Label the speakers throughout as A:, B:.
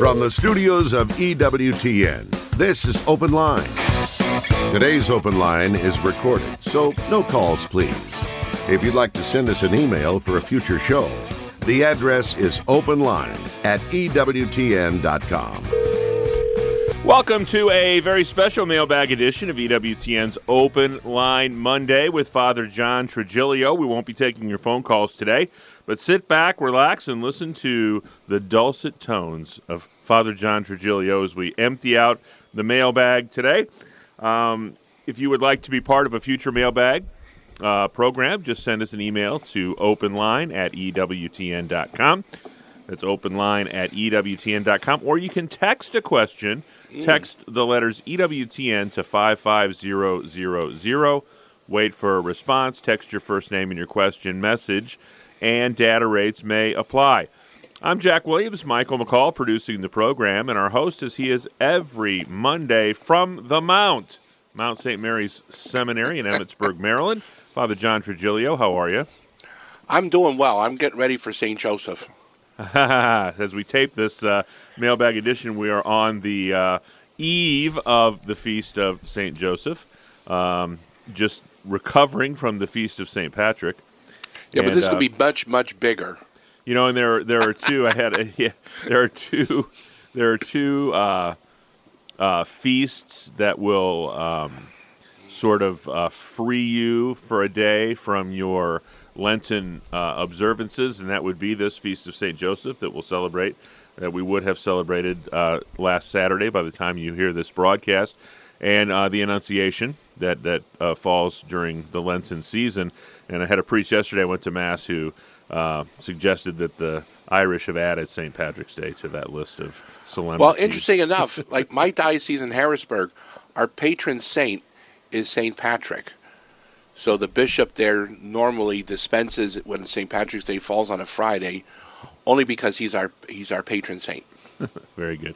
A: From the studios of EWTN, this is Open Line. Today's Open Line is recorded, so no calls, please. If you'd like to send us an email for a future show, the address is openline at EWTN.com.
B: Welcome to a very special mailbag edition of EWTN's Open Line Monday with Father John Trigilio. We won't be taking your phone calls today, but sit back, relax, and listen to the dulcet tones of Father John Trigilio as we empty out the mailbag today. Um, if you would like to be part of a future mailbag uh, program, just send us an email to openline at EWTN.com. That's openline at EWTN.com. Or you can text a question. Text the letters EWTN to 55000. Wait for a response. Text your first name and your question message, and data rates may apply. I'm Jack Williams, Michael McCall producing the program, and our host is he is every Monday from the Mount, Mount St. Mary's Seminary in Emmitsburg, Maryland. Father John Trigilio, how are you?
C: I'm doing well. I'm getting ready for St. Joseph.
B: As we tape this uh, mailbag edition, we are on the uh, eve of the feast of Saint Joseph, um, just recovering from the feast of Saint Patrick.
C: Yeah, but
B: And,
C: this
B: uh,
C: could be much, much bigger.
B: You know, and there there are two. I had a, yeah, there are two there are two uh, uh, feasts that will um, sort of uh, free you for a day from your Lenten uh, observances, and that would be this feast of Saint Joseph that we'll celebrate. That we would have celebrated uh, last Saturday by the time you hear this broadcast, and uh, the Annunciation that that uh, falls during the Lenten season. And I had a priest yesterday. I went to mass who uh, suggested that the Irish have added St. Patrick's Day to that list of solemnities.
C: Well, interesting enough, like my diocese in Harrisburg, our patron saint is St. Patrick. So the bishop there normally dispenses it when St. Patrick's Day falls on a Friday, only because he's our he's our patron saint.
B: Very good.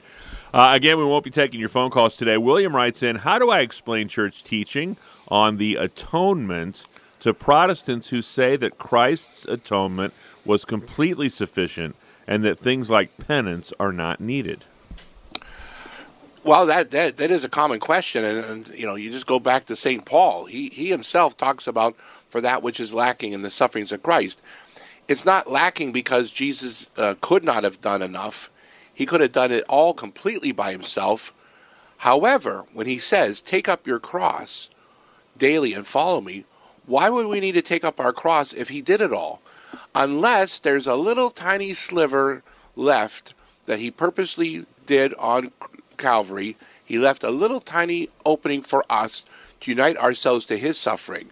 B: Uh, again, we won't be taking your phone calls today. William writes in How do I explain church teaching on the atonement to Protestants who say that Christ's atonement was completely sufficient and that things like penance are not needed?
C: Well, that, that that is a common question, and, and you know, you just go back to Saint Paul. He he himself talks about for that which is lacking in the sufferings of Christ. It's not lacking because Jesus uh, could not have done enough. He could have done it all completely by himself. However, when he says, "Take up your cross daily and follow me," why would we need to take up our cross if he did it all? Unless there's a little tiny sliver left that he purposely did on Calvary, he left a little tiny opening for us to unite ourselves to his suffering.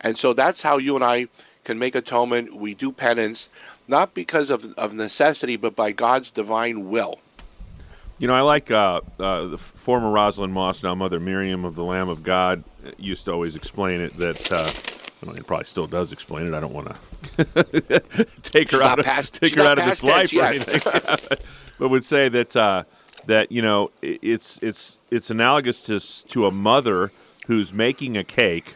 C: And so that's how you and I can make atonement. We do penance, not because of, of necessity, but by God's divine will.
B: You know, I like uh, uh, the former Rosalind Moss, now Mother Miriam of the Lamb of God, uh, used to always explain it that. Uh, well, he probably still does explain it. I don't want to take her out of
C: past-
B: take her out of this life or
C: yet.
B: anything, but would say that uh, that you know it's it's it's analogous to to a mother who's making a cake,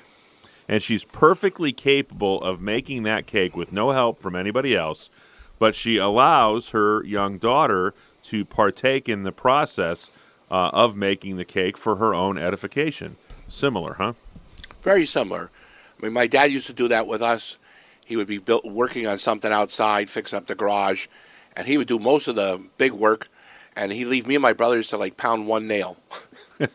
B: and she's perfectly capable of making that cake with no help from anybody else, but she allows her young daughter to partake in the process uh, of making the cake for her own edification. Similar, huh?
C: Very similar. I mean, my dad used to do that with us. He would be built, working on something outside, fixing up the garage, and he would do most of the big work, and he'd leave me and my brothers to like pound one nail,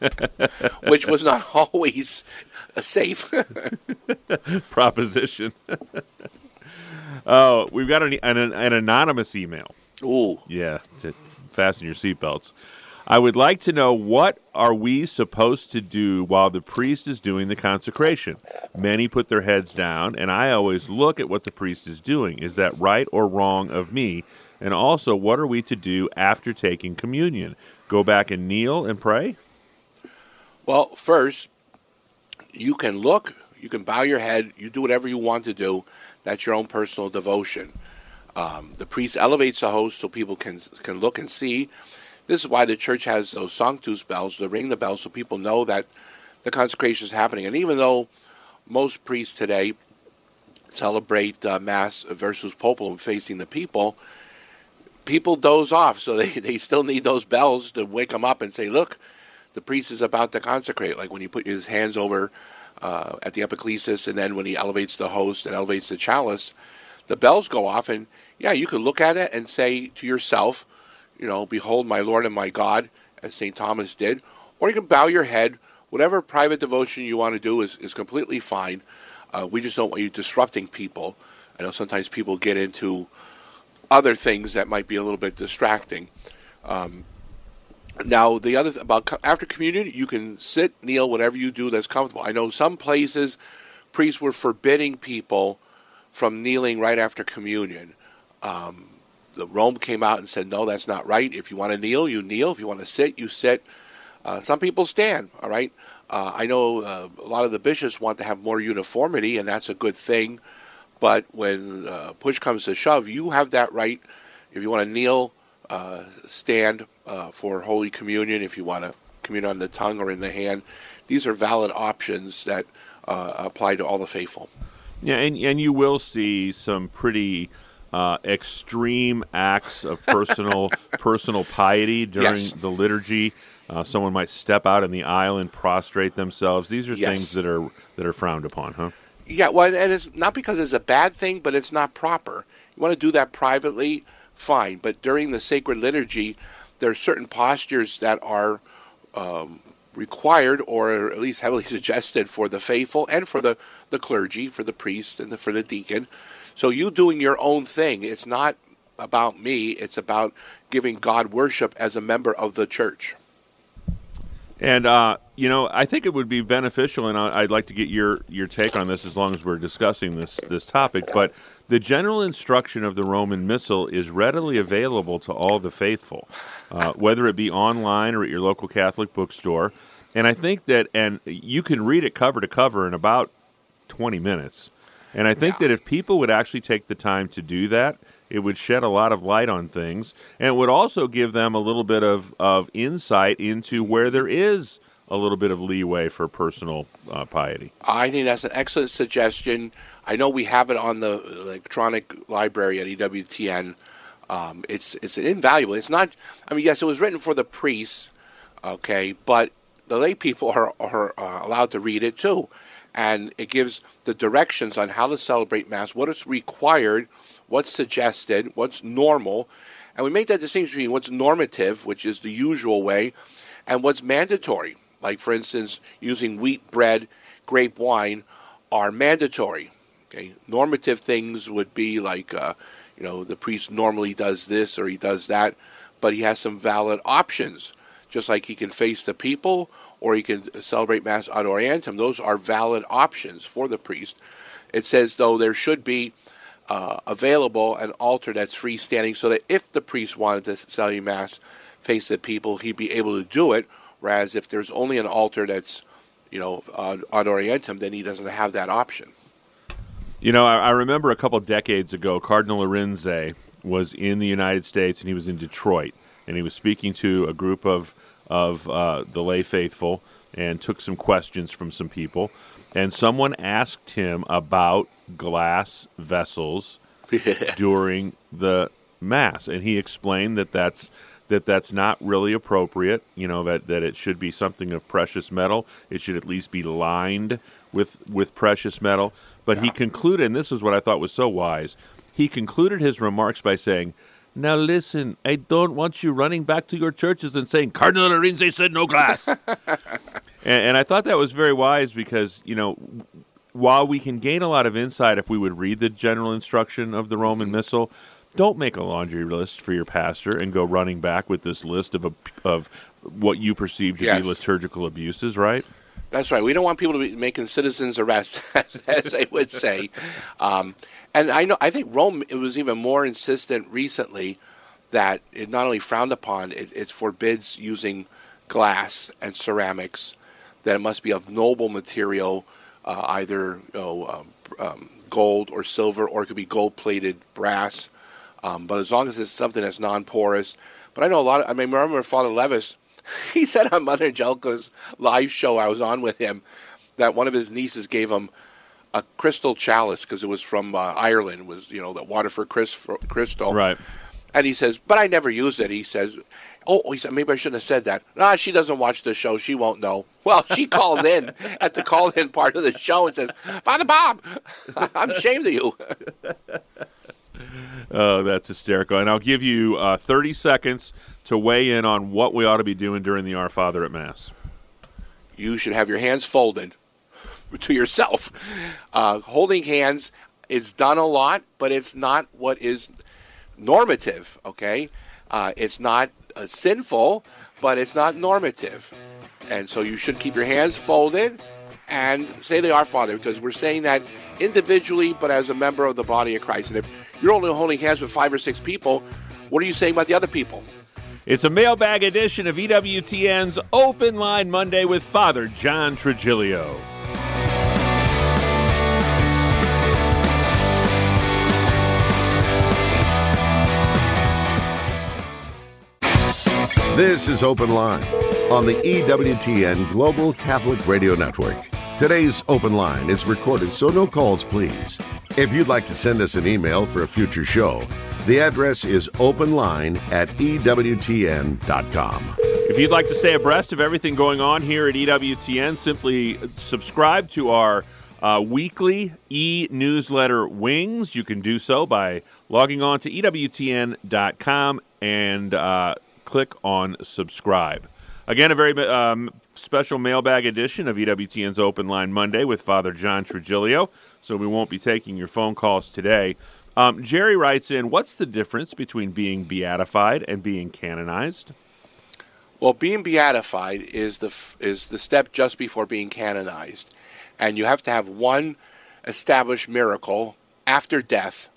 C: which was not always uh, safe.
B: Proposition. oh, we've got an, an, an anonymous email.
C: Ooh,
B: Yeah, to fasten your seatbelts. I would like to know what are we supposed to do while the priest is doing the consecration? Many put their heads down, and I always look at what the priest is doing. Is that right or wrong of me? And also, what are we to do after taking communion? Go back and kneel and pray?
C: Well, first, you can look, you can bow your head, you do whatever you want to do. That's your own personal devotion. Um, the priest elevates the host so people can can look and see. This is why the church has those sanctus bells to ring the bell so people know that the consecration is happening. And even though most priests today celebrate uh, Mass versus Populum facing the people, people doze off, so they, they still need those bells to wake them up and say, look, the priest is about to consecrate. Like when you put his hands over uh, at the epiclesis, and then when he elevates the host and elevates the chalice, the bells go off, and yeah, you could look at it and say to yourself, you know, behold my Lord and my God, as St. Thomas did, or you can bow your head. Whatever private devotion you want to do is, is completely fine. Uh, we just don't want you disrupting people. I know sometimes people get into other things that might be a little bit distracting. Um, now, the other th- about co- after communion, you can sit, kneel, whatever you do that's comfortable. I know some places priests were forbidding people from kneeling right after communion. Um, the Rome came out and said, no, that's not right. If you want to kneel, you kneel. If you want to sit, you sit. Uh, some people stand. All right. Uh, I know uh, a lot of the bishops want to have more uniformity, and that's a good thing. But when uh, push comes to shove, you have that right. If you want to kneel, uh, stand uh, for Holy Communion. If you want to commune on the tongue or in the hand, these are valid options that uh, apply to all the faithful.
B: Yeah, and and you will see some pretty uh, extreme acts of personal personal piety during
C: Yes.
B: the liturgy. Uh, someone might step out in the aisle and prostrate themselves. These are
C: Yes.
B: things that are that are frowned upon, huh?
C: Yeah, well, and it's not because it's a bad thing, but it's not proper. You want to do that privately, fine. But during the sacred liturgy, there are certain postures that are um, required, or at least heavily suggested, for the faithful and for the, the clergy, for the priest and the, for the deacon. So you doing your own thing. It's not about me. It's about giving God worship as a member of the church.
B: And uh, you know, I think it would be beneficial, and I'd like to get your your take on this as long as we're discussing this this topic. But the general instruction of the Roman Missal is readily available to all the faithful, uh, whether it be online or at your local Catholic bookstore. And I think that, and you can read it cover to cover in about twenty minutes. And I think
C: Yeah.
B: that if people would actually take the time to do that, it would shed a lot of light on things. And it would also give them a little bit of, of insight into where there is a little bit of leeway for personal uh, piety.
C: I think that's an excellent suggestion. I know we have it on the electronic library at EWTN. Um, it's it's invaluable. It's not. I mean, yes, it was written for the priests, okay, but the lay people are are uh, allowed to read it too, and it gives the directions on how to celebrate mass, what is required, what's suggested, what's normal, and we make that distinction between what's normative, which is the usual way, and what's mandatory. Like, for instance, using wheat bread, grape wine are mandatory. Okay, normative things would be like, uh, you know, the priest normally does this or he does that, but he has some valid options. Just like he can face the people or he can celebrate Mass ad orientem. Those are valid options for the priest. It says, though, there should be uh, available an altar that's freestanding so that if the priest wanted to celebrate Mass face the people, he'd be able to do it. Whereas if there's only an altar that's, you know, ad, orientem, then he doesn't have that option.
B: You know, I, I remember a couple decades ago, Cardinal Arinze was in the United States and he was in Detroit, and he was speaking to a group of of uh, the lay faithful and took some questions from some people, and someone asked him about glass vessels during the mass, and he explained that that's that that's not really appropriate. You know that that it should be something of precious metal. It should at least be lined with with precious metal. But he concluded, and this is what I thought was so wise. He concluded his remarks by saying. Now listen, I don't want you running back to your churches and saying Cardinal Arinze said no glass. and, and I thought that was very wise because you know while we can gain a lot of insight if we would read the general instruction of the Roman mm-hmm. Missal, don't make a laundry list for your pastor and go running back with this list of a, of what you perceive to
C: Yes.
B: be liturgical abuses, right?
C: That's right. We don't want people to be making citizens arrests, as they would say. Um, and I know, I think Rome it was even more insistent recently that it not only frowned upon, it, it forbids using glass and ceramics. That it must be of noble material, uh, either you know, um, um, gold or silver, or it could be gold-plated brass. Um, but as long as it's something that's non-porous. But I know a lot of. I mean, I remember Father Levis. He said on Mother Angelica's live show I was on with him that one of his nieces gave him a crystal chalice because it was from uh, Ireland. Was you know the Waterford crystal.
B: Right.
C: And he says, but I never use it. He says, oh, he said, maybe I shouldn't have said that. Nah, she doesn't watch the show. She won't know. Well, she called in at the call in part of the show and says, Father Bob, I'm ashamed of you.
B: Oh, that's hysterical. And I'll give you uh, 30 seconds to weigh in on what we ought to be doing during the Our Father at Mass.
C: You should have your hands folded to yourself. Uh, holding hands is done a lot, but it's not what is normative, okay? Uh, it's not uh, sinful, but it's not normative. And so you should keep your hands folded and say the Our Father because we're saying that individually, but as a member of the body of Christ. And if you're only holding hands with five or six people, what are you saying about the other people?
B: It's a mailbag edition of EWTN's Open Line Monday with Father John Trigilio.
A: This is Open Line on the EWTN Global Catholic Radio Network. Today's Open Line is recorded, so no calls, please. If you'd like to send us an email for a future show, the address is openline at EWTN.com.
B: If you'd like to stay abreast of everything going on here at EWTN, simply subscribe to our uh, weekly e newsletter Wings. You can do so by logging on to EWTN.com and uh, click on subscribe. Again, a very um, special mailbag edition of EWTN's Open Line Monday with Father John Trigilio. So we won't be taking your phone calls today. Um, Jerry writes in, "What's the difference between being beatified and being canonized?"
C: Well, being beatified is the is the step just before being canonized, and you have to have one established miracle after death,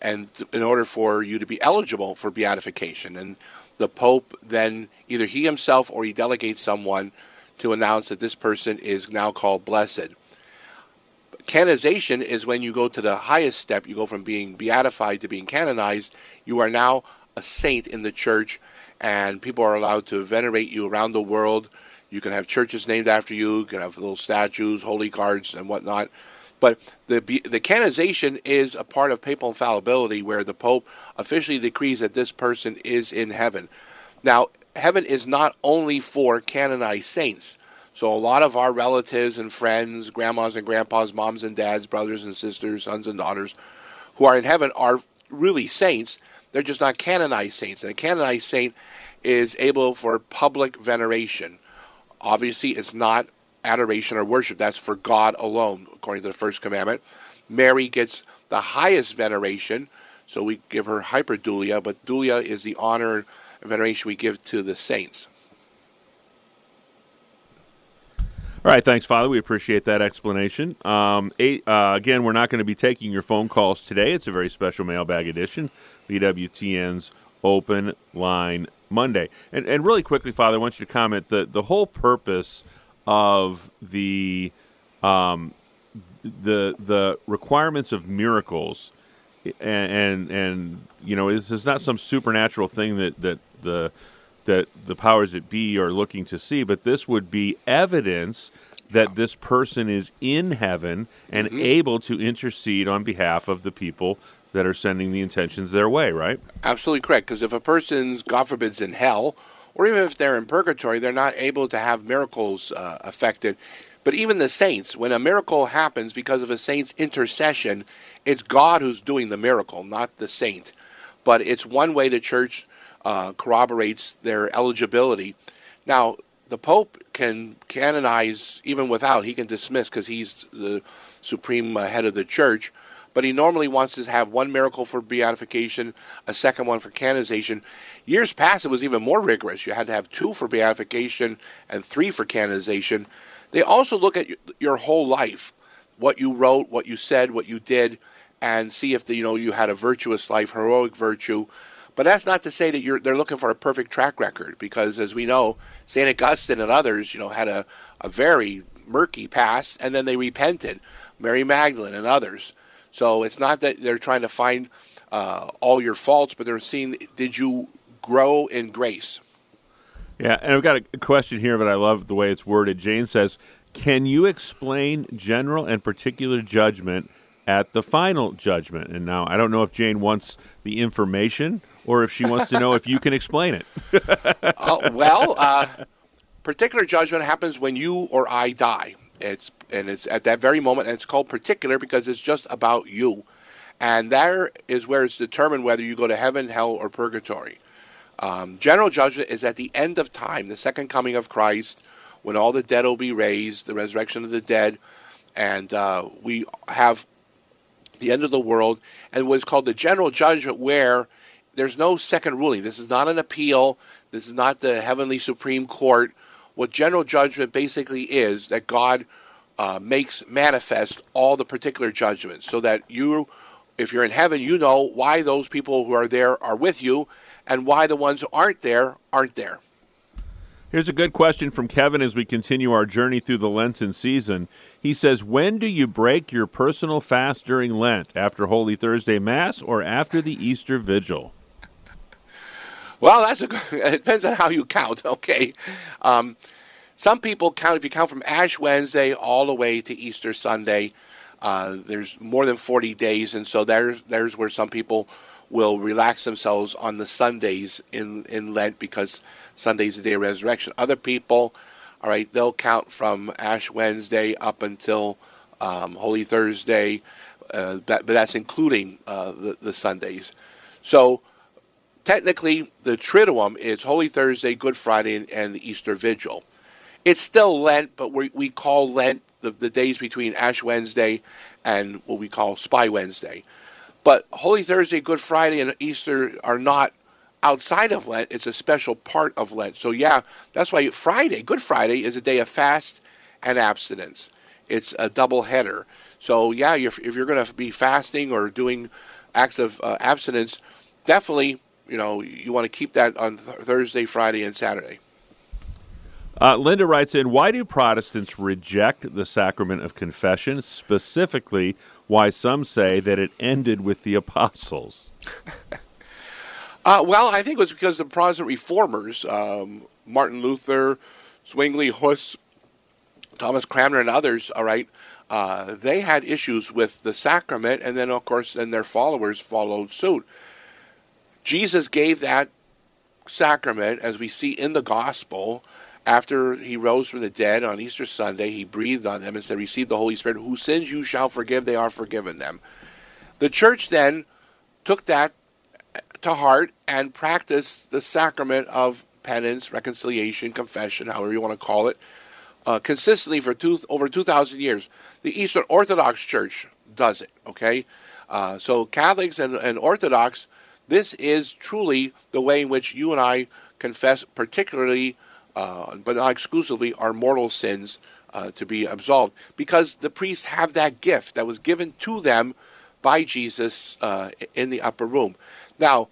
C: and in order for you to be eligible for beatification. And the Pope then either he himself or he delegates someone to announce that this person is now called blessed. Canonization is when you go to the highest step, you go from being beatified to being canonized. You are now a saint in the church, and people are allowed to venerate you around the world. You can have churches named after you, you can have little statues, holy cards, and whatnot. But the the canonization is a part of papal infallibility, where the Pope officially decrees that this person is in heaven. Now, heaven is not only for canonized saints. So a lot of our relatives and friends, grandmas and grandpas, moms and dads, brothers and sisters, sons and daughters, who are in heaven are really saints. They're just not canonized saints. And a canonized saint is able for public veneration. Obviously, it's not adoration or worship. That's for God alone, according to the first commandment. Mary gets the highest veneration, so we give her hyperdulia, but dulia is the honor and veneration we give to the saints.
B: All right, thanks, Father. We appreciate that explanation. Um, eight, uh, again, we're not going to be taking your phone calls today. It's a very special mailbag edition, EWTN's Open Line Monday. And, and really quickly, Father, I want you to comment the, the whole purpose – of the um, the the requirements of miracles, and, and and, you know this is not some supernatural thing that that the that the powers that be are looking to see, but this would be evidence that this person is in heaven and mm-hmm. able to intercede on behalf of the people that are sending the intentions their way, right?
C: Absolutely correct. Because if a person's, God forbids, in hell, or even if they're in purgatory, they're not able to have miracles uh, affected. But even the saints, when a miracle happens because of a saint's intercession, it's God who's doing the miracle, not the saint. But it's one way the church uh, corroborates their eligibility. Now, the Pope can canonize even without, he can dismiss because he's the supreme uh, head of the church but he normally wants to have one miracle for beatification, a second one for canonization. Years past, it was even more rigorous. You had to have two for beatification and three for canonization. They also look at your whole life, what you wrote, what you said, what you did, and see if the, you know you had a virtuous life, heroic virtue. But that's not to say that you're they're looking for a perfect track record, because as we know, Saint Augustine and others, you know, had a, a very murky past, and then they repented. Mary Magdalene and others. So it's not that they're trying to find uh, all your faults, but they're seeing did you grow in grace.
B: Yeah, and I've got a question here, but I love the way it's worded. Jane says, "Can you explain general and particular judgment at the final judgment?" And now I don't know if Jane wants the information or if she wants to know if you can explain it.
C: uh, well, uh, particular judgment happens when you or I die. It's and it's at that very moment, and it's called particular because it's just about you, and there is where it's determined whether you go to heaven, hell, or purgatory. Um, general judgment is at the end of time, the second coming of Christ, when all the dead will be raised, the resurrection of the dead, and uh, we have the end of the world, and what's called the general judgment, where there's no second ruling. This is not an appeal. This is not the heavenly Supreme Court what general judgment basically is that God uh, makes manifest all the particular judgments so that you, if you're in heaven, you know why those people who are there are with you and why the ones who aren't there aren't there.
B: Here's a good question from Kevin as we continue our journey through the Lenten season. He says, When do you break your personal fast during Lent? After Holy Thursday Mass or after the Easter Vigil?
C: Well, that's a good, it depends on how you count. Okay, um, some people count if you count from Ash Wednesday all the way to Easter Sunday. Uh, there's more than 40 days, and so there's there's where some people will relax themselves on the Sundays in in Lent because Sunday's the day of resurrection. Other people, all right, they'll count from Ash Wednesday up until um, Holy Thursday, uh, but, but that's including uh, the, the Sundays. So technically the Triduum is Holy Thursday, Good Friday, and, the Easter Vigil. It's still Lent, but we, we call Lent the, the days between Ash Wednesday and what we call Spy Wednesday. But Holy Thursday, Good Friday, and Easter are not outside of Lent. It's a special part of Lent. So, yeah, that's why Friday, Good Friday, is a day of fast and abstinence. It's a double header. So, yeah, if you're going to be fasting or doing acts of uh, abstinence, definitely you know, you want to keep that on th- Thursday, Friday, and Saturday.
B: Uh, Linda writes in, why do Protestants reject the sacrament of confession, specifically why some say that it ended with the apostles?
C: uh, well, I think it was because the Protestant reformers, um, Martin Luther, Zwingli, Huss, Thomas Cranmer, and others, all right, uh, they had issues with the sacrament, and then, of course, then their followers followed suit. Jesus gave that sacrament, as we see in the gospel, after he rose from the dead on Easter Sunday, he breathed on them and said, Receive the Holy Spirit, whose sins you shall forgive, they are forgiven them. The church then took that to heart and practiced the sacrament of penance, reconciliation, confession, however you want to call it, uh, consistently for two, over 2,000 years. The Eastern Orthodox Church does it, okay? Uh, so Catholics and, and Orthodox this is truly the way in which you and I confess, particularly, uh, but not exclusively, our mortal sins uh, to be absolved. Because the priests have that gift that was given to them by Jesus uh, in the upper room. Now,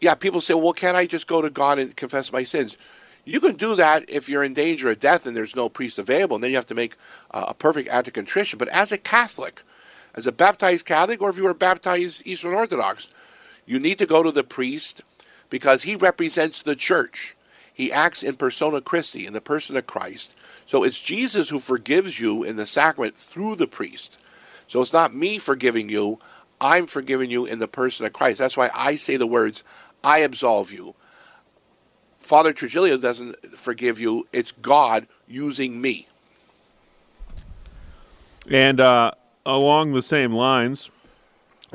C: yeah, people say, well, can't I just go to God and confess my sins? You can do that if you're in danger of death and there's no priest available, and then you have to make uh, a perfect act of contrition. But as a Catholic, as a baptized Catholic, or if you were baptized Eastern Orthodox, you need to go to the priest because he represents the church. He acts in persona Christi, in the person of Christ. So it's Jesus who forgives you in the sacrament through the priest. So it's not me forgiving you, I'm forgiving you in the person of Christ. That's why I say the words, I absolve you. Father Trigilio doesn't forgive you, it's God using me.
B: And uh, along the same lines,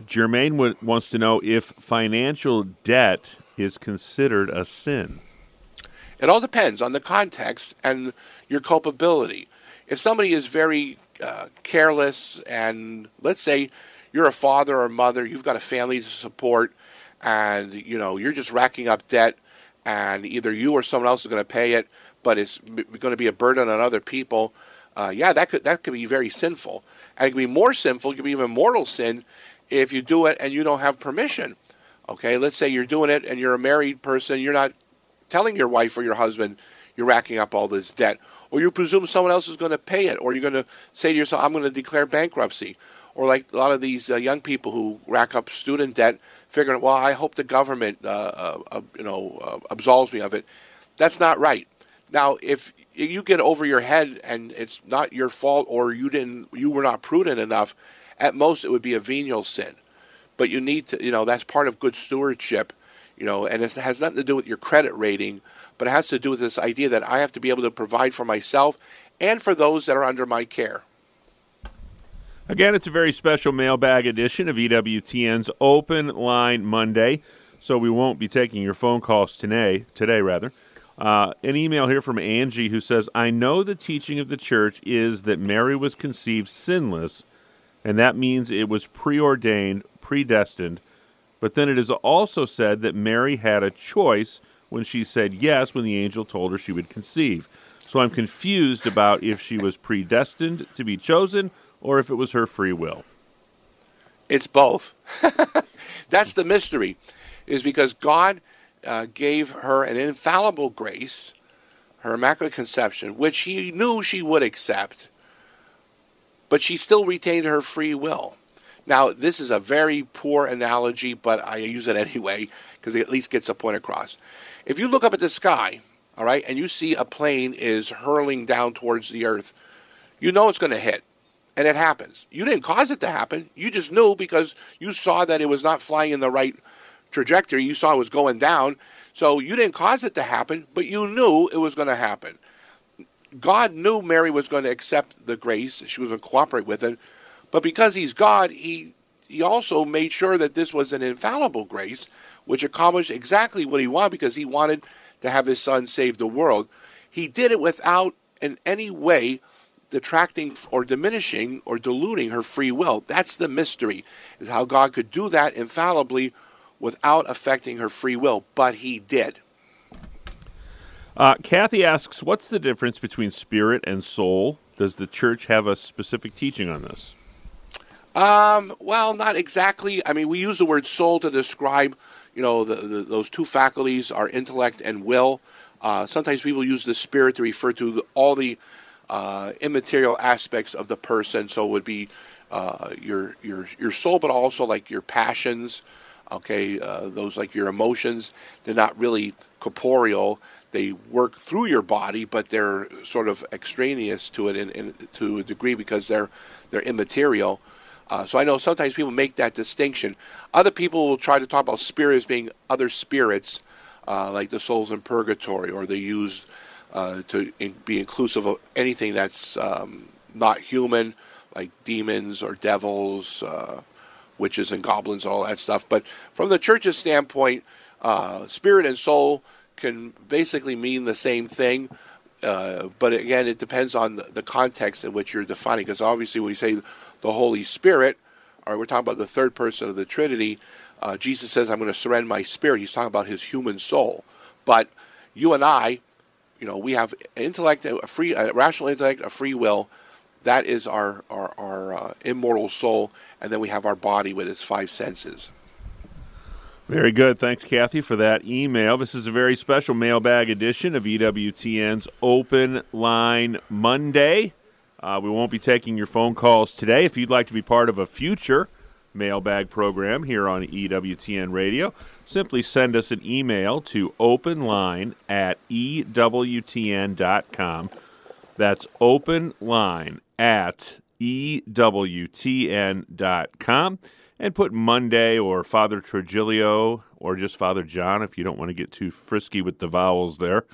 B: Jermaine w- wants to know if financial debt is considered a sin.
C: It all depends on the context and your culpability. If somebody is very uh, careless, and let's say you're a father or mother, you've got a family to support, and you know you're just racking up debt, and either you or someone else is going to pay it, but it's going to be a burden on other people. Uh, yeah, that could that could be very sinful, and it could be more sinful. It could be even mortal sin if you do it and you don't have permission. Okay, let's say you're doing it and you're a married person, you're not telling your wife or your husband you're racking up all this debt, or you presume someone else is going to pay it, or you're going to say to yourself, I'm going to declare bankruptcy. Or like a lot of these uh, young people who rack up student debt, figuring, well, I hope the government, uh, uh, you know, uh, absolves me of it. That's not right. Now, if you get over your head and it's not your fault, or you didn't, you were not prudent enough, at most, it would be a venial sin. But you need to, you know, that's part of good stewardship. you know, and it has nothing to do with your credit rating, but it has to do with this idea that I have to be able to provide for myself and for those that are under my care.
B: Again, it's a very special mailbag edition of EWTN's Open Line Monday, so we won't be taking your phone calls today. Today, rather. Uh, an email here from Angie who says, "I know the teaching of the church is that Mary was conceived sinless, and that means it was preordained, predestined. But then it is also said that Mary had a choice when she said yes when the angel told her she would conceive. So I'm confused about if she was predestined to be chosen." or if it was her free will?
C: It's both. That's the mystery, is because God uh, gave her an infallible grace, her immaculate conception, which He knew she would accept, but she still retained her free will. Now, this is a very poor analogy, but I use it anyway because it at least gets a point across. If you look up at the sky, all right, and you see a plane is hurling down towards the earth, you know it's going to hit and it happens. You didn't cause it to happen. You just knew because you saw that it was not flying in the right trajectory. You saw it was going down. So you didn't cause it to happen, but you knew it was going to happen. God knew Mary was going to accept the grace. She was going to cooperate with it. But because he's God, he he also made sure that this was an infallible grace, which accomplished exactly what he wanted because he wanted to have his son save the world. He did it without in any way detracting or diminishing or diluting her free will. That's the mystery, is how God could do that infallibly without affecting her free will, but he did.
B: Uh, Kathy asks, what's the difference between spirit and soul? Does the church have a specific teaching on this?
C: Um, well, not exactly. I mean, we use the word soul to describe, you know, the, the, those two faculties, our intellect and will. Uh, sometimes people use the spirit to refer to the, all the uh, immaterial aspects of the person. So it would be uh, your your your soul, but also like your passions. Okay, uh, those like your emotions. They're not really corporeal. They work through your body, but they're sort of extraneous to it in, in to a degree because they're they're immaterial. Uh, so I know sometimes people make that distinction. Other people will try to talk about spirits being other spirits, uh, like the souls in purgatory, or they use uh, to in, be inclusive of anything that's um, not human, like demons or devils, uh, witches and goblins, and all that stuff. But from the church's standpoint, uh, spirit and soul can basically mean the same thing. Uh, but again, it depends on the, the, context in which you're defining. Because obviously, when you say the Holy Spirit, or we're talking about the third person of the Trinity, uh, Jesus says, "I'm going to surrender my spirit." He's talking about his human soul. But you and I, you know, we have intellect, a free, a rational intellect, a free will. That is our our, our uh, immortal soul, and then we have our body with its five senses.
B: Very good. Thanks, Kathy, for that email. This is a very special mailbag edition of EWTN's Open Line Monday. Uh, we won't be taking your phone calls today. If you'd like to be part of a future mailbag program here on EWTN Radio, simply send us an email to openline at EWTN.com. That's openline at EWTN.com. And put Monday or Father Trigilio or just Father John if you don't want to get too frisky with the vowels there.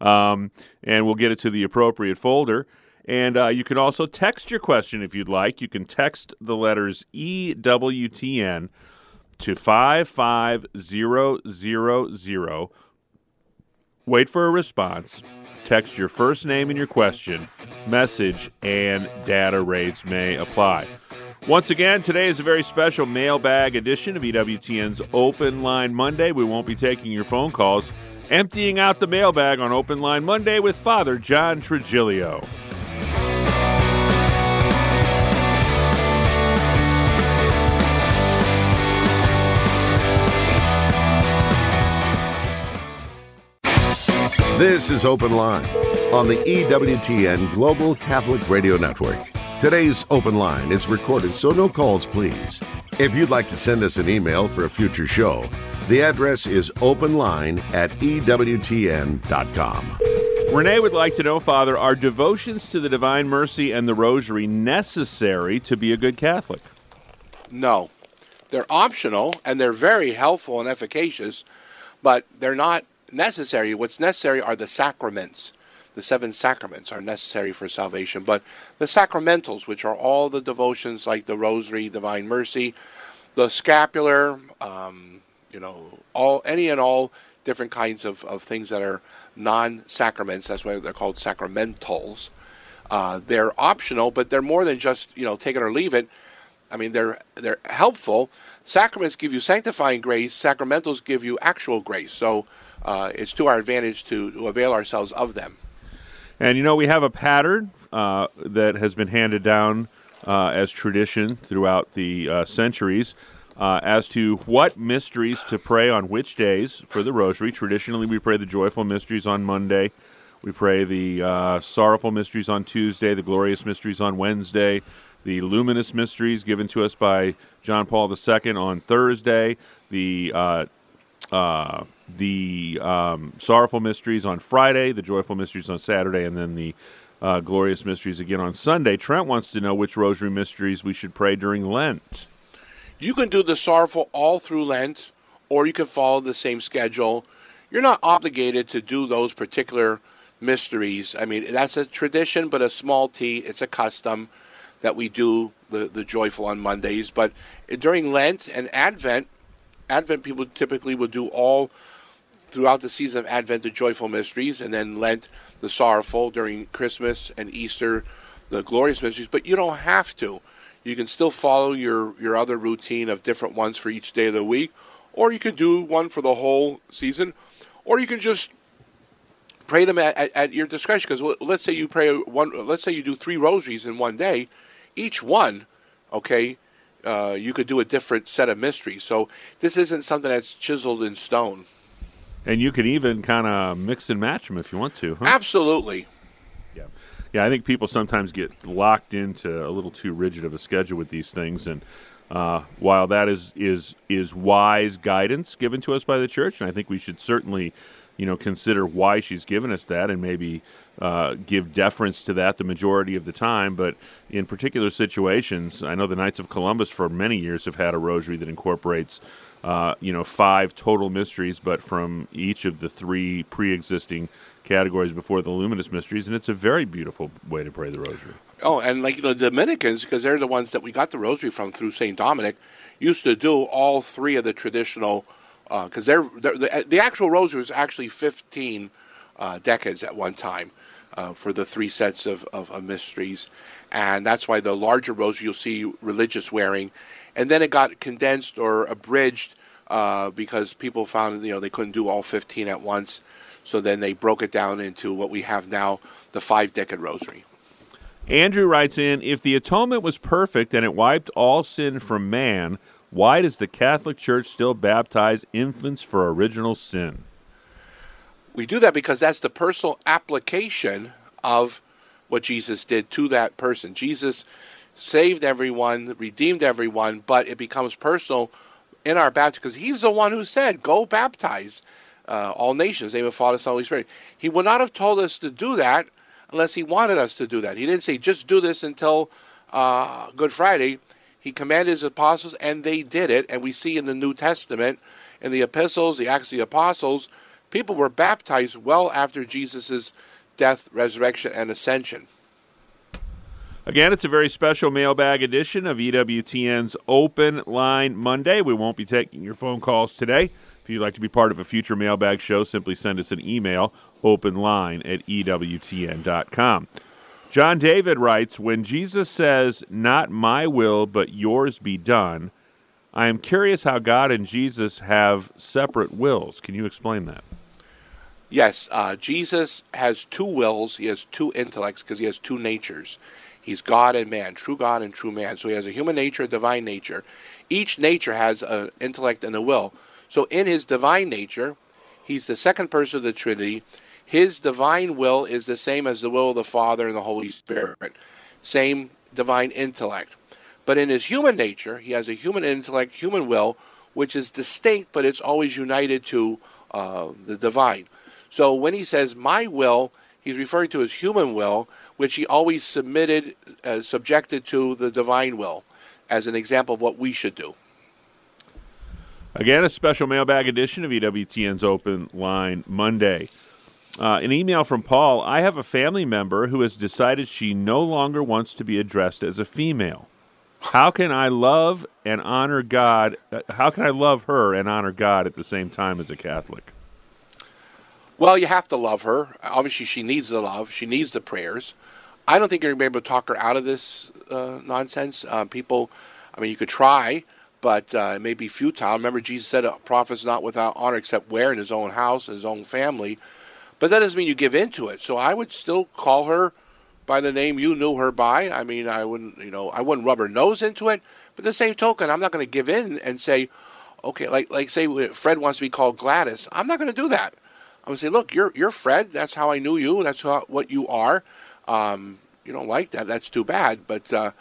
B: Um, and we'll get it to the appropriate folder. And uh, you can also text your question if you'd like. You can text the letters EWTN to 55000. Wait for a response. Text your first name and your question. Message and data rates may apply. Once again, today is a very special mailbag edition of EWTN's Open Line Monday. We won't be taking your phone calls. Emptying out the mailbag on Open Line Monday with Father John Trigilio.
A: This is Open Line on the EWTN Global Catholic Radio Network. Today's Open Line is recorded, so no calls, please. If you'd like to send us an email for a future show, the address is openline at EWTN.com.
B: Renee would like to know, Father, are devotions to the Divine Mercy and the Rosary necessary to be a good Catholic?
C: No. They're optional and they're very helpful and efficacious but they're not necessary. What's necessary are the sacraments. The seven sacraments are necessary for salvation, but the sacramentals, which are all the devotions like the Rosary, Divine Mercy, the scapular, um, you know, all any and all different kinds of, of things that are non-sacraments. That's why they're called sacramentals. Uh, they're optional, but they're more than just you know take it or leave it. I mean, they're they're helpful. Sacraments give you sanctifying grace. Sacramentals give you actual grace. So uh, it's to our advantage to, to, avail ourselves of them.
B: And you know, we have a pattern uh, that has been handed down uh, as tradition throughout the uh, centuries. Uh, as to what mysteries to pray on which days for the Rosary. Traditionally, we pray the joyful mysteries on Monday. We pray the uh, sorrowful mysteries on Tuesday, the glorious mysteries on Wednesday, the luminous mysteries given to us by John Paul II on Thursday, the uh, uh, the um, sorrowful mysteries on Friday, the joyful mysteries on Saturday, and then the uh, glorious mysteries again on Sunday. Trent wants to know which rosary mysteries we should pray during Lent.
C: You can do the sorrowful all through Lent, or you can follow the same schedule. You're not obligated to do those particular mysteries. I mean, that's a tradition, but a small t. It's a custom that we do the, the joyful on Mondays. But during Lent and Advent, Advent people typically will do all throughout the season of Advent the joyful mysteries, and then Lent the sorrowful during Christmas and Easter the glorious mysteries. But you don't have to. You can still follow your, your other routine of different ones for each day of the week, or you can do one for the whole season, or you can just pray them at, at, at your discretion. Because let's say you pray one, let's say you do three rosaries in one day, each one, okay, uh, you could do a different set of mysteries. So this isn't something that's chiseled in stone.
B: And you can even kind of mix and match them if you want to. Huh?
C: Absolutely.
B: Yeah, yeah. I think people sometimes get locked into a little too rigid of a schedule with these things, and uh, while that is is is wise guidance given to us by the church, and I think we should certainly you know, consider why she's given us that and maybe uh, give deference to that the majority of the time. But in particular situations, I know the Knights of Columbus for many years have had a rosary that incorporates, uh, you know, five total mysteries, but from each of the three pre-existing categories before the luminous mysteries, and it's a very beautiful way to pray the rosary.
C: Oh, and like you know, Dominicans, because they're the ones that we got the rosary from through Saint Dominic, used to do all three of the traditional because uh, they're, they're, the, the actual rosary was actually 15 uh, decades at one time uh, for the three sets of, of, of, mysteries. And that's why the larger rosary you'll see religious wearing. And then it got condensed or abridged uh, because people found you know they couldn't do all 15 at once. So then they broke it down into what we have now, the five decade rosary.
B: Andrew writes in If the atonement was perfect and it wiped all sin from man, why does the Catholic Church still baptize infants for original sin?
C: We do that because that's the personal application of what Jesus did to that person. Jesus saved everyone, redeemed everyone, but it becomes personal in our baptism because he's the one who said, Go baptize uh, all nations, name of Father, Son, Holy Spirit. He would not have told us to do that unless he wanted us to do that. He didn't say, Just do this until uh, Good Friday. He commanded his apostles, and they did it. And we see in the New Testament, in the epistles, the Acts of the Apostles, people were baptized well after Jesus' death, resurrection, and ascension.
B: Again, it's a very special mailbag edition of EWTN's Open Line Monday. We won't be taking your phone calls today. If you'd like to be part of a future mailbag show, simply send us an email, openline at EWTN.com. John David writes When Jesus says, Not my will, but yours be done, I am curious how God and Jesus have separate wills. Can you explain that?
C: Yes, uh, Jesus has two wills. He has two intellects because he has two natures. He's God and man, true God and true man. So he has a human nature, a divine nature. Each nature has an intellect and a will. So in his divine nature, he's the second person of the Trinity. His divine will is the same as the will of the Father and the Holy Spirit. Same divine intellect. But in his human nature, he has a human intellect, human will, which is distinct, but it's always united to uh, the divine. So when he says my will, he's referring to his human will, which he always submitted, uh, subjected to the divine will, as an example of what we should do.
B: Again, a special mailbag edition of EWTN's Open Line Monday. Uh, an email from Paul I have a family member who has decided she no longer wants to be addressed as a female. How can I love and honor God? Uh, how can I love her and honor God at the same time as a Catholic?
C: Well, you have to love her. Obviously, she needs the love. She needs the prayers. I don't think you're going to be able to talk her out of this uh, nonsense. Uh, people, I mean, you could try, but uh, it may be futile. Remember, Jesus said a prophet's not without honor except where in his own house and his own family. But that doesn't mean you give in to it. So I would still call her by the name you knew her by. I mean, I wouldn't, you know, I wouldn't rub her nose into it. But the same token, I'm not going to give in and say, okay, like like say Fred wants to be called Gladys. I'm not going to do that. I'm going to say, look, you're you're Fred. That's how I knew you. That's how, what you are. Um, you don't like that. That's too bad. But uh,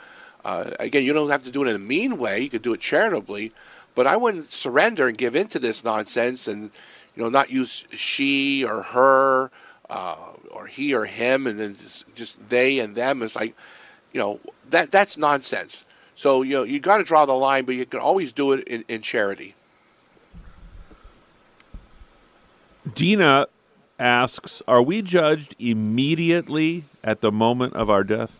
C: uh, again, you don't have to do it in a mean way. You could do it charitably. But I wouldn't surrender and give in to this nonsense and you know not use she or her uh, or he or him and then just they and them. It's like you know that that's nonsense. So you know you got to draw the line, but you can always do it in, in charity.
B: Dina asks, "Are we judged immediately at the moment of our death?"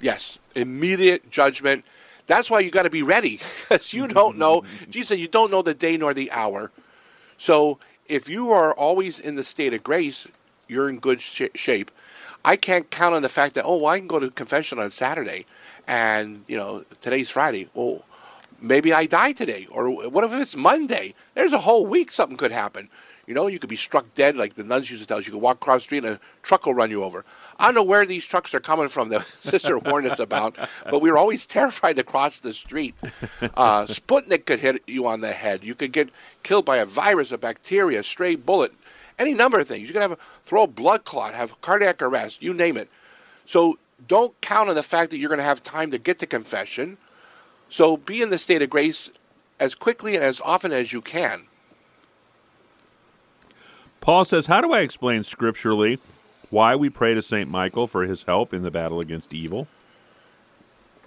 C: Yes, immediate judgment. That's why you got to be ready, because you don't know. Jesus, you don't know the day nor the hour. So if you are always in the state of grace, you're in good sh- shape. I can't count on the fact that oh, well, I can go to confession on Saturday, and you know today's Friday. Well, maybe I die today, or what if it's Monday? There's a whole week something could happen. You know, you could be struck dead, like the nuns used to tell us. You could walk across the street and a truck will run you over. I don't know where these trucks are coming from. The sister warned us about, but we were always terrified to cross the street. Uh, Sputnik could hit you on the head. You could get killed by a virus, a bacteria, a stray bullet, any number of things. You could have a, throw a blood clot, have cardiac arrest, you name it. So don't count on the fact that you're going to have time to get to confession. So be in the state of grace as quickly and as often as you can.
B: Paul says, How do I explain scripturally why we pray to St. Michael for his help in the battle against evil?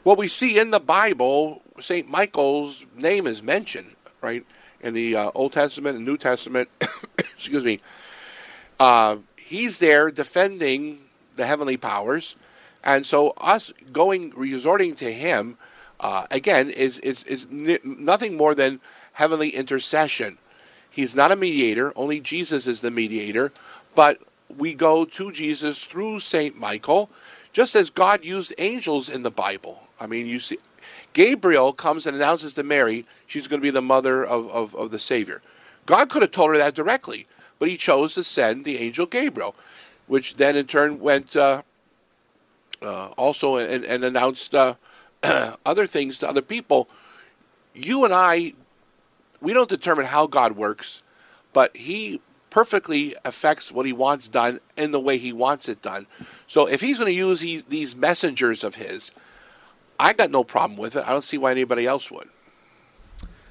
C: Well, we see in the Bible, St. Michael's name is mentioned, right? In the uh, Old Testament and New Testament, excuse me. Uh, he's there defending the heavenly powers. And so, us going, resorting to him, uh, again, is, is, is n- nothing more than heavenly intercession. He's not a mediator, only Jesus is the mediator, but we go to Jesus through St. Michael, just as God used angels in the Bible. I mean, you see, Gabriel comes and announces to Mary she's going to be the mother of, of, of the Savior. God could have told her that directly, but he chose to send the angel Gabriel, which then in turn went uh, uh, also and, and announced uh, other things to other people. You and I we don't determine how God works, but He perfectly affects what He wants done in the way He wants it done. So if He's going to use these messengers of His, I got no problem with it. I don't see why anybody else would.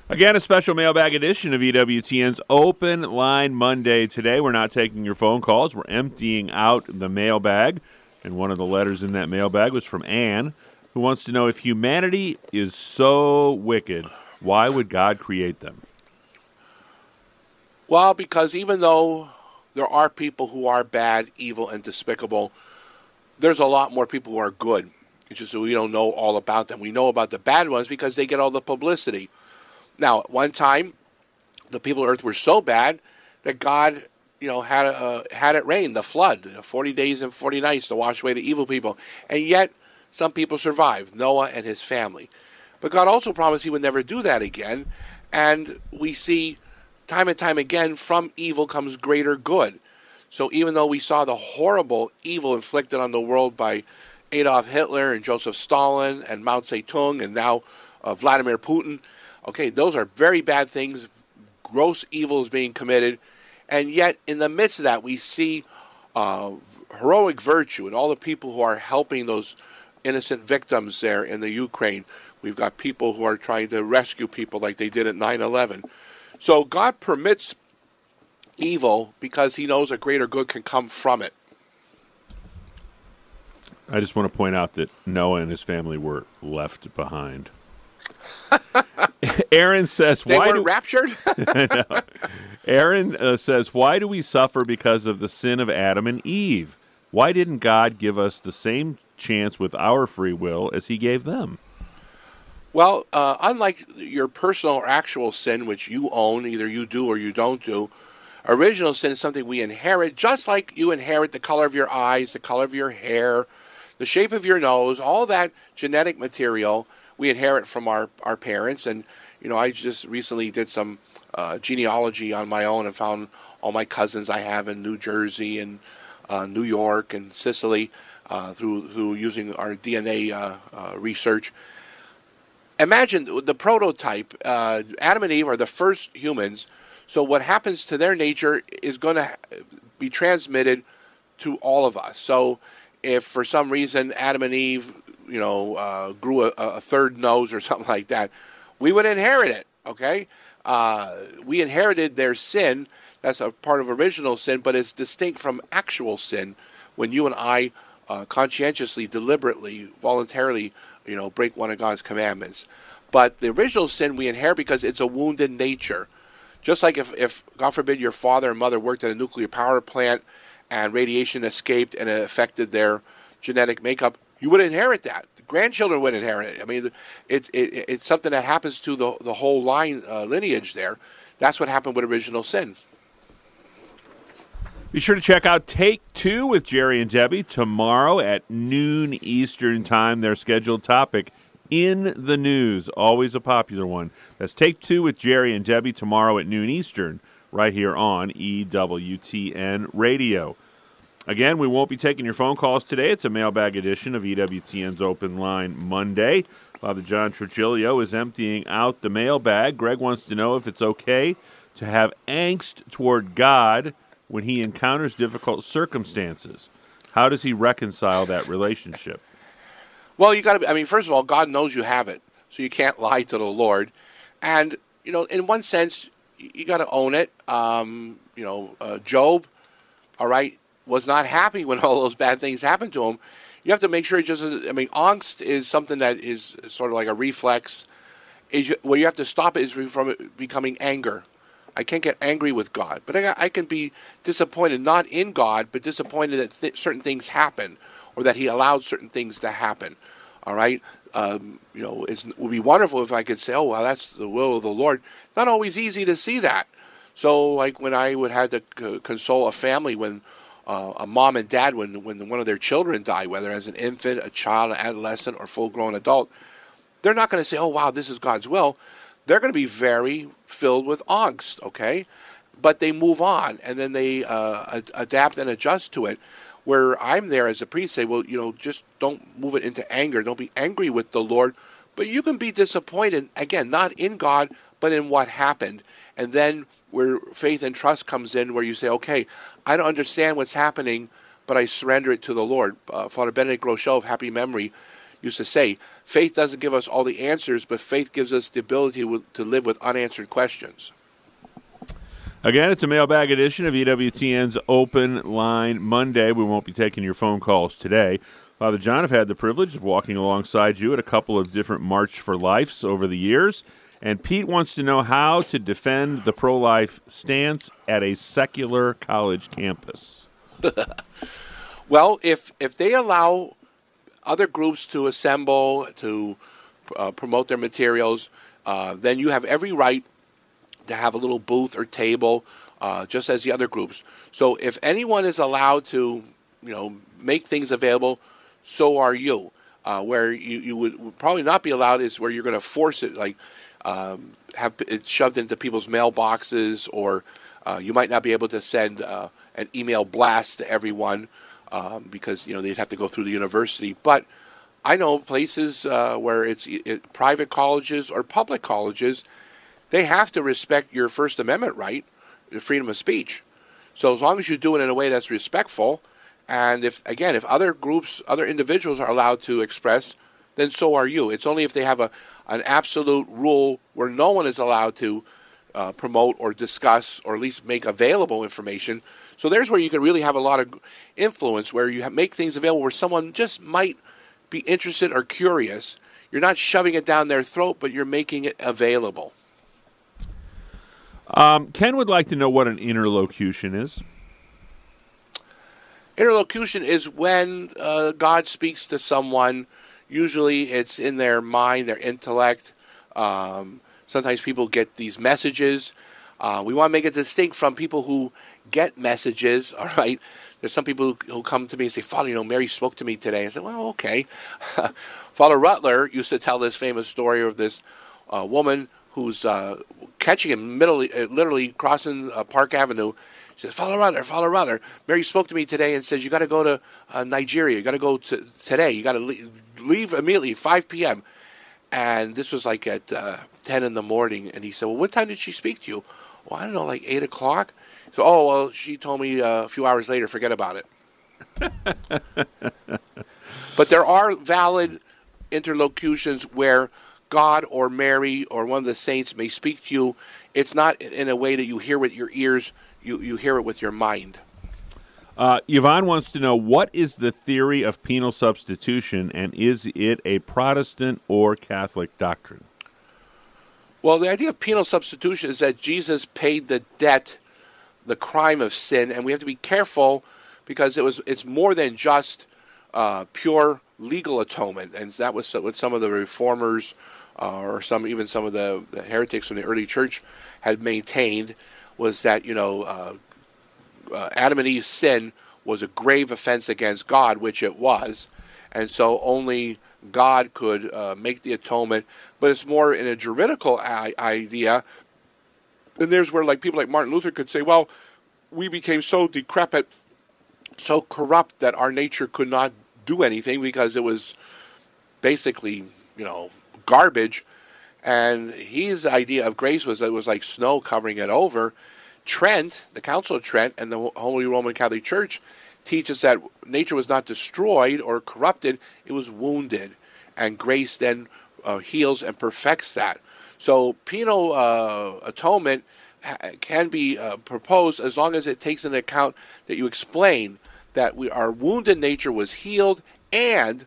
B: Again, a special mailbag edition of EWTN's Open Line Monday. Today, we're not taking your phone calls. We're emptying out the mailbag. And one of the letters in that mailbag was from Anne, who wants to know if humanity is so wicked, why would God create them?
C: Well, because even though there are people who are bad, evil, and despicable, there's a lot more people who are good. It's just that we don't know all about them. We know about the bad ones because they get all the publicity. Now, at one time, the people of Earth were so bad that God, you know, had uh, had it rain, the flood, forty days and forty nights to wash away the evil people, and yet some people survived. Noah and his family. But God also promised He would never do that again. And we see time and time again from evil comes greater good. So even though we saw the horrible evil inflicted on the world by Adolf Hitler and Joseph Stalin and Mao Zedong and now uh, Vladimir Putin, okay, those are very bad things. Gross evils being committed. And yet, in the midst of that, we see uh, heroic virtue and all the people who are helping those innocent victims there in the Ukraine. We've got people who are trying to rescue people like they did at 9 11. So God permits evil because he knows a greater good can come from it.
B: I just want to point out that Noah and his family were left behind. Aaron says,
C: They
B: "Why
C: weren't
B: do
C: raptured?
B: Aaron uh, says, "Why do we suffer because of the sin of Adam and Eve? Why didn't God give us the same chance with our free will as He gave them?"
C: Well, uh, unlike your personal or actual sin, which you own, either you do or you don't do, original sin is something we inherit, just like you inherit the color of your eyes, the color of your hair, the shape of your nose, all that genetic material we inherit from our, our parents. And, you know, I just recently did some uh, genealogy on my own and found all my cousins I have in New Jersey and uh, New York and Sicily uh, through, through using our DNA uh, uh, research imagine the prototype. Uh, Adam and Eve are the first humans. So what happens to their nature is going to be transmitted to all of us. So if for some reason Adam and Eve, you know, uh, grew a, a, third nose or something like that, we would inherit it. Okay, uh, we inherited their sin. That's a part of original sin, but it's distinct from actual sin. When you and I uh, conscientiously, deliberately, voluntarily you know, break one of God's commandments. But the original sin we inherit because it's a wounded nature. Just like if, if, God forbid, your father and mother worked at a nuclear power plant and radiation escaped and it affected their genetic makeup, you would inherit that. The grandchildren would inherit it. I mean, it, it, it's something that happens to the, the whole line uh, lineage there. That's what happened with original sin.
B: Be sure to check out Take Two with Jerry and Debbie tomorrow at noon Eastern Time. Their scheduled topic in the news, always a popular one. That's Take Two with Jerry and Debbie tomorrow at noon Eastern, right here on EWTN Radio. Again, we won't be taking your phone calls today. It's a mailbag edition of EWTN's Open Line Monday. Father John Trigilio is emptying out the mailbag. Greg wants to know if it's okay to have angst toward God when he encounters difficult circumstances? How does he reconcile that relationship?
C: Well, you got to. I mean, first of all, God knows you have it, so you can't lie to the Lord. And you know, in one sense, you got to own it. Um, you know, uh, Job, all right, was not happy when all those bad things happened to him. You have to make sure. Just, I mean, angst is something that is sort of like a reflex. Is where you have to stop it is from becoming anger. I can't get angry with God, but I, I can be disappointed not in God, but disappointed that th- certain things happen or that He allowed certain things to happen. All right, um, you know, it would be wonderful if I could say, "Oh, well, that's the will of the Lord." Not always easy to see that. So, like when I would have to c- console a family when uh, a mom and dad, when when one of their children die, whether as an infant, a child, an adolescent, or full-grown adult, they're not going to say, "Oh, wow, this is God's will." They're going to be very filled with angst, okay? But they move on and then they uh, ad- adapt and adjust to it. Where I'm there as a priest, say, well, you know, just don't move it into anger. Don't be angry with the Lord, but you can be disappointed again, not in God, but in what happened. And then where faith and trust comes in, where you say, okay, I don't understand what's happening, but I surrender it to the Lord. Uh, Father Benedict Groeschel of Happy Memory used to say, faith doesn't give us all the answers, but faith gives us the ability to live with unanswered questions.
B: Again, it's a mailbag edition of EWTN's Open Line Monday. We won't be taking your phone calls today. Father John, I've had the privilege of walking alongside you at a couple of different March for Lifes over the years. And Pete wants to know how to defend the pro life stance at a secular college campus.
C: well, if if they allow other groups to assemble to uh, promote their materials, uh, then you have every right to have a little booth or table, uh, just as the other groups. So if anyone is allowed to, you know, make things available, so are you. Uh, where you, you would probably not be allowed is where you're going to force it, like um, have it shoved into people's mailboxes, or uh, you might not be able to send uh, an email blast to everyone um, because you know they'd have to go through the university. But I know places uh, where it's it, private colleges or public colleges, they have to respect your First Amendment right, freedom of speech. So as long as you do it in a way that's respectful, and if again, if other groups, other individuals are allowed to express, then so are you. It's only if they have a an absolute rule where no one is allowed to uh, promote or discuss or at least make available information so there's where you can really have a lot of influence, where you make things available where someone just might be interested or curious. you're not shoving it down their throat, but you're making it available.
B: Um, Ken would like to know what an interlocution is.
C: Interlocution is when uh, God speaks to someone. Usually, it's in their mind, their intellect. Um, sometimes people get these messages. Uh, we want to make it distinct from people who get messages. All right, there's some people who, come to me and say, "Father, you know, Mary spoke to me today." I said, "Well, okay." Father Rutler used to tell this famous story of this uh, woman who's uh, catching him literally, uh, literally crossing uh, Park Avenue she says, Father Rutler, Father Rutler. Mary spoke to me today and says, You got to go to uh, Nigeria. You got to go to today. You got to leave, leave, immediately, 5 p.m. And this was like at uh, 10 in the morning. And he said, Well, what time did she speak to you? Well, I don't know, like 8 o'clock. So, oh, well, she told me uh, a few hours later, forget about it. but there are valid interlocutions where God or Mary or one of the saints may speak to you. It's not in a way that you hear with your ears you, you hear it with your mind.
B: Uh, Yvonne wants to know what is the theory of penal substitution and is it a Protestant or Catholic doctrine?
C: Well, the idea of penal substitution is that Jesus paid the debt, the crime of sin, and we have to be careful because it was it's more than just uh, pure legal atonement, and that was what some of the reformers uh, or some even some of the, the heretics from the early church had maintained was that you know uh, uh, Adam and Eve's sin was a grave offense against God, which it was, and so only God could uh, make the atonement. But it's more in a juridical I- idea, and there's where like people like Martin Luther could say, well, we became so decrepit, so corrupt that our nature could not do anything because it was basically you know garbage and his idea of grace was that it was like snow covering it over. Trent, the Council of Trent, and the Holy Roman Catholic Church teaches that nature was not destroyed or corrupted, it was wounded. And grace then uh, heals and perfects that. So penal uh, atonement can be uh, proposed as long as it takes into account that you explain that we, our wounded nature was healed and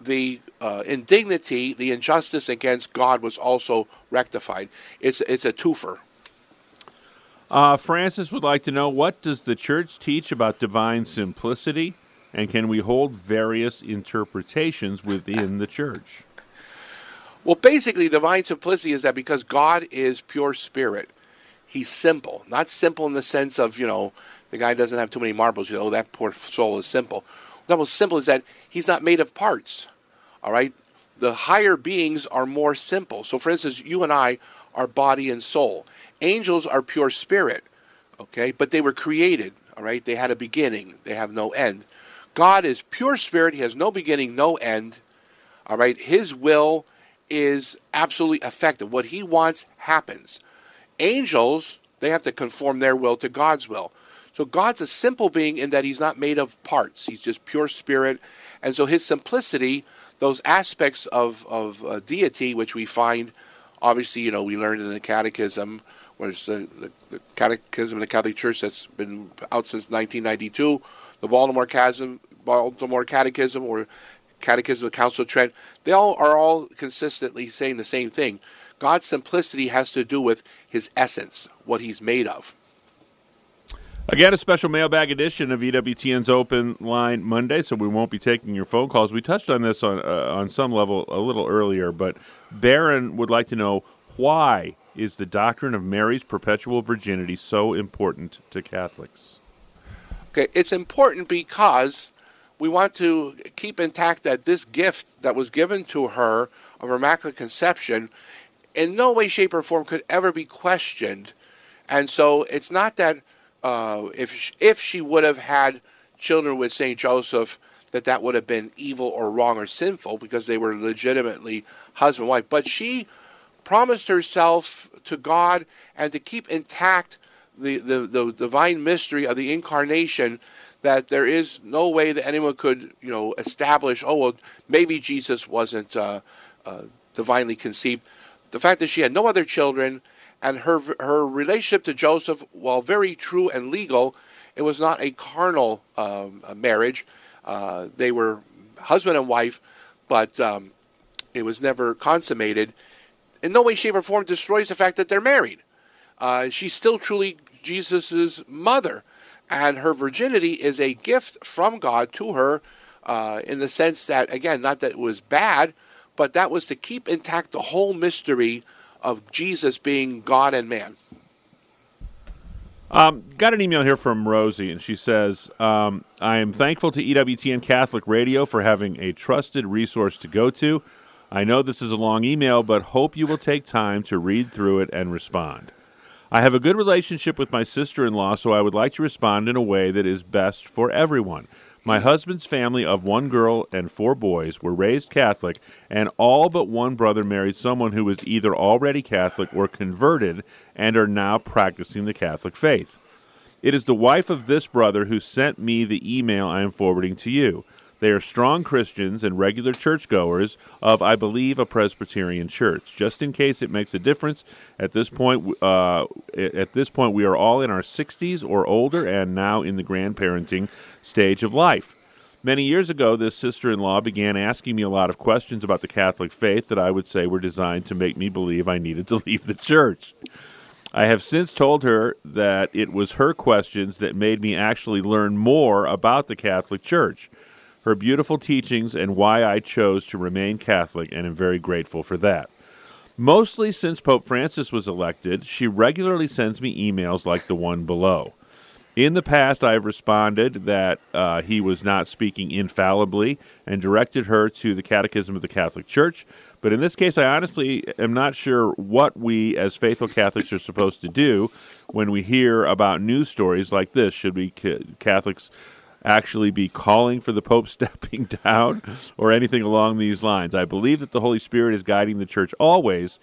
C: the uh, indignity, the injustice against God was also rectified. It's it's a twofer.
B: Uh, Francis would like to know what does the church teach about divine simplicity, and can we hold various interpretations within the church?
C: Well, basically, divine simplicity is that because God is pure spirit, He's simple. Not simple in the sense of you know the guy doesn't have too many marbles. You know that poor soul is simple. The most simple is that He's not made of parts. All right? The higher beings are more simple. So, for instance, you and I are body and soul. Angels are pure spirit, okay? But they were created, all right? They had a beginning, they have no end. God is pure spirit, He has no beginning, no end, all right? His will is absolutely effective. What He wants happens. Angels, they have to conform their will to God's will. So God's a simple being in that He's not made of parts, He's just pure spirit. And so His simplicity those aspects of, of uh, deity, which we find, obviously, you know, we learned in the Catechism, which the, the, the, Catechism of the Catholic Church that's been out since 1992, the Baltimore Catechism, Baltimore Catechism, or Catechism of the Council of Trent, they all are all consistently saying the same thing. God's simplicity has to do with His essence, what He's made of.
B: Again, a special mailbag edition of EWTN's Open Line Monday, so we won't be taking your phone calls. We touched on this on uh, on some level a little earlier, but Baron would like to know why is the doctrine of Mary's perpetual virginity so important to Catholics?
C: Okay, it's important because we want to keep intact that this gift that was given to her of Immaculate Conception in no way, shape, or form could ever be questioned. And so it's not that uh, if she, if she would have had children with Saint Joseph, that that would have been evil or wrong or sinful because they were legitimately husband and wife. But she promised herself to God and to keep intact the, the, the divine mystery of the incarnation that there is no way that anyone could, you know, establish, oh, well, maybe Jesus wasn't uh, uh, divinely conceived. The fact that she had no other children and her her relationship to Joseph, while very true and legal, it was not a carnal um, marriage. Uh, they were husband and wife, but um, it was never consummated, in no way, shape, or form destroys the fact that they're married. Uh, she's still truly Jesus' mother, and her virginity is a gift from God to her uh, in the sense that, again, not that it was bad, but that was to keep intact the whole mystery of Jesus being God and man.
B: Um, got an email here from Rosie, and she says, um, I am thankful to EWTN Catholic Radio for having a trusted resource to go to. I know this is a long email, but hope you will take time to read through it and respond. I have a good relationship with my sister in law, so I would like to respond in a way that is best for everyone. My husband's family of one girl and four boys were raised Catholic, and all but one brother married someone who was either already Catholic or converted and are now practicing the Catholic faith. It is the wife of this brother who sent me the email I am forwarding to you. They are strong Christians and regular churchgoers of, I believe, a Presbyterian church. Just in case it makes a difference, at this point, uh, at this point, we are all in our 60s or older, and now in the grandparenting stage of life. Many years ago, this sister in law began asking me a lot of questions about the Catholic faith that I would say were designed to make me believe I needed to leave the church. I have since told her that it was her questions that made me actually learn more about the Catholic Church her beautiful teachings and why I chose to remain Catholic, and am very grateful for that. Mostly since Pope Francis was elected, she regularly sends me emails like the one below. In the past, I have responded that uh, he was not speaking infallibly and directed her to the Catechism of the Catholic Church. But in this case, I honestly am not sure what we as faithful Catholics are supposed to do when we hear about news stories like this. Should we Catholics actually be calling for the Pope stepping down or anything along these lines. I believe that the Holy Spirit is guiding the church always,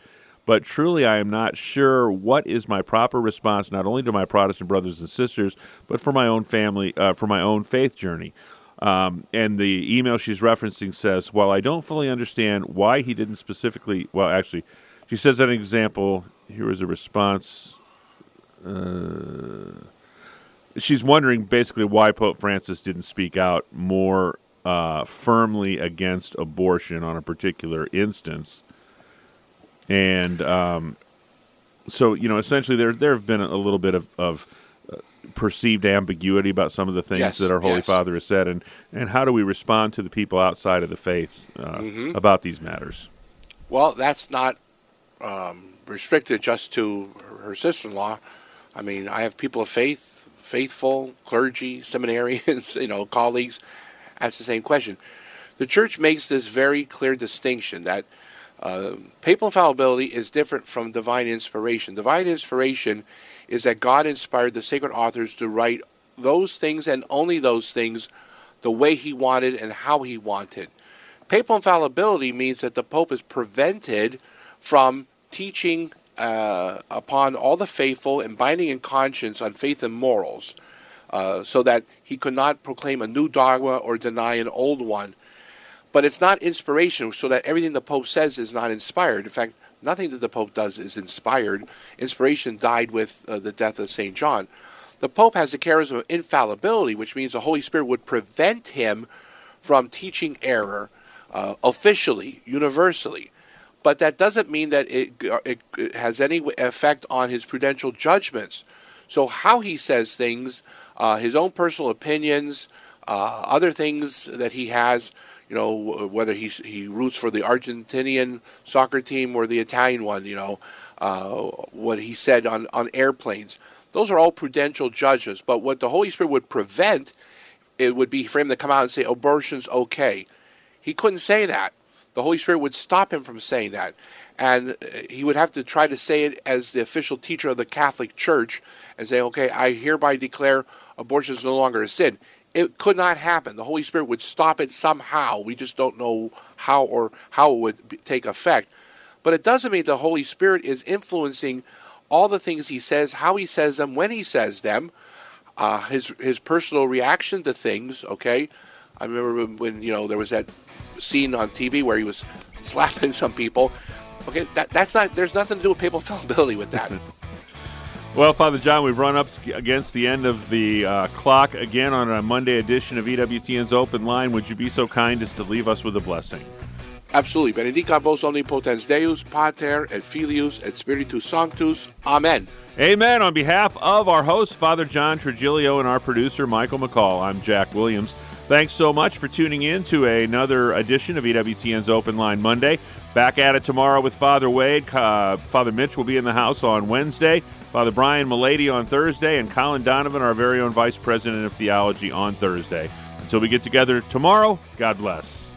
B: but truly I am not sure what is my proper response, not only to my Protestant brothers and sisters, but for my own family, uh, for my own faith journey. Um, and the email she's referencing says, While I don't fully understand why he didn't specifically, well, actually, she says an example. Here is a response. Uh, she's wondering basically why Pope Francis didn't speak out more uh, firmly against abortion on a particular instance, and um, so you know, essentially, there there have been a little bit of, of uh, perceived ambiguity about some of the things
C: yes,
B: that our Holy
C: yes.
B: Father has said, and and how do we respond to the people outside of the faith uh,
C: mm-hmm.
B: about these matters?
C: Well, that's not um, restricted just to her sister-in-law. I mean, I have people of faith faithful clergy, seminarians, you know, colleagues ask the same question. The church makes this very clear distinction that uh, papal infallibility is different from divine inspiration. Divine inspiration is that God inspired the sacred authors to write those things and only those things the way he wanted and how he wanted. Papal infallibility means that the Pope is prevented from teaching uh, upon all the faithful and binding in conscience on faith and morals, uh, so that he could not proclaim a new dogma or deny an old one. But it's not inspiration, so that everything the Pope says is not inspired. In fact, nothing that the Pope does is inspired. Inspiration died with uh, the death of St. John. The Pope has the charism of infallibility, which means the Holy Spirit would prevent him from teaching error uh, officially, universally but that doesn't mean that it, it, has any effect on his prudential judgments. So, how he says things, uh, his own personal opinions, uh, other things that he has, you know, whether he, he roots for the Argentinian soccer team or the Italian one, you know, uh, what he said on, on airplanes, those are all prudential judgments. But what the Holy Spirit would prevent, it would be for him to come out and say, abortion's okay. He couldn't say that the Holy Spirit would stop him from saying that. And uh, he would have to try to say it as the official teacher of the Catholic Church and say, okay, I hereby declare abortion is no longer a sin. It could not happen. The Holy Spirit would stop it somehow. We just don't know how or how it would take effect. But it doesn't mean the Holy Spirit is influencing all the things he says, how he says them, when he says them, uh, his his personal reaction to things. Okay, I remember when you know there was that scene on TV where he was slapping some people. Okay, that, that's not. There's nothing to do with papal fallibility with that.
B: well, Father John, we've run up against the end of the uh, clock again on a Monday edition of EWTN's Open Line. Would you be so kind as to leave us with a blessing?
C: Absolutely. Benedicat vos omnipotens Deus, Pater, et Filius, et Spiritus Sanctus. Amen.
B: Amen. On behalf of our host, Father John Trigilio, and our producer, Michael McCall, I'm Jack Williams. Thanks so much for tuning in to another edition of EWTN's Open Line Monday. Back at it tomorrow with Father Wade. Uh, Father Mitch will be in the house on Wednesday. Father Brian Mullady on Thursday, and Colin Donovan, our very own Vice President of Theology, on Thursday. Until we get together tomorrow, God bless.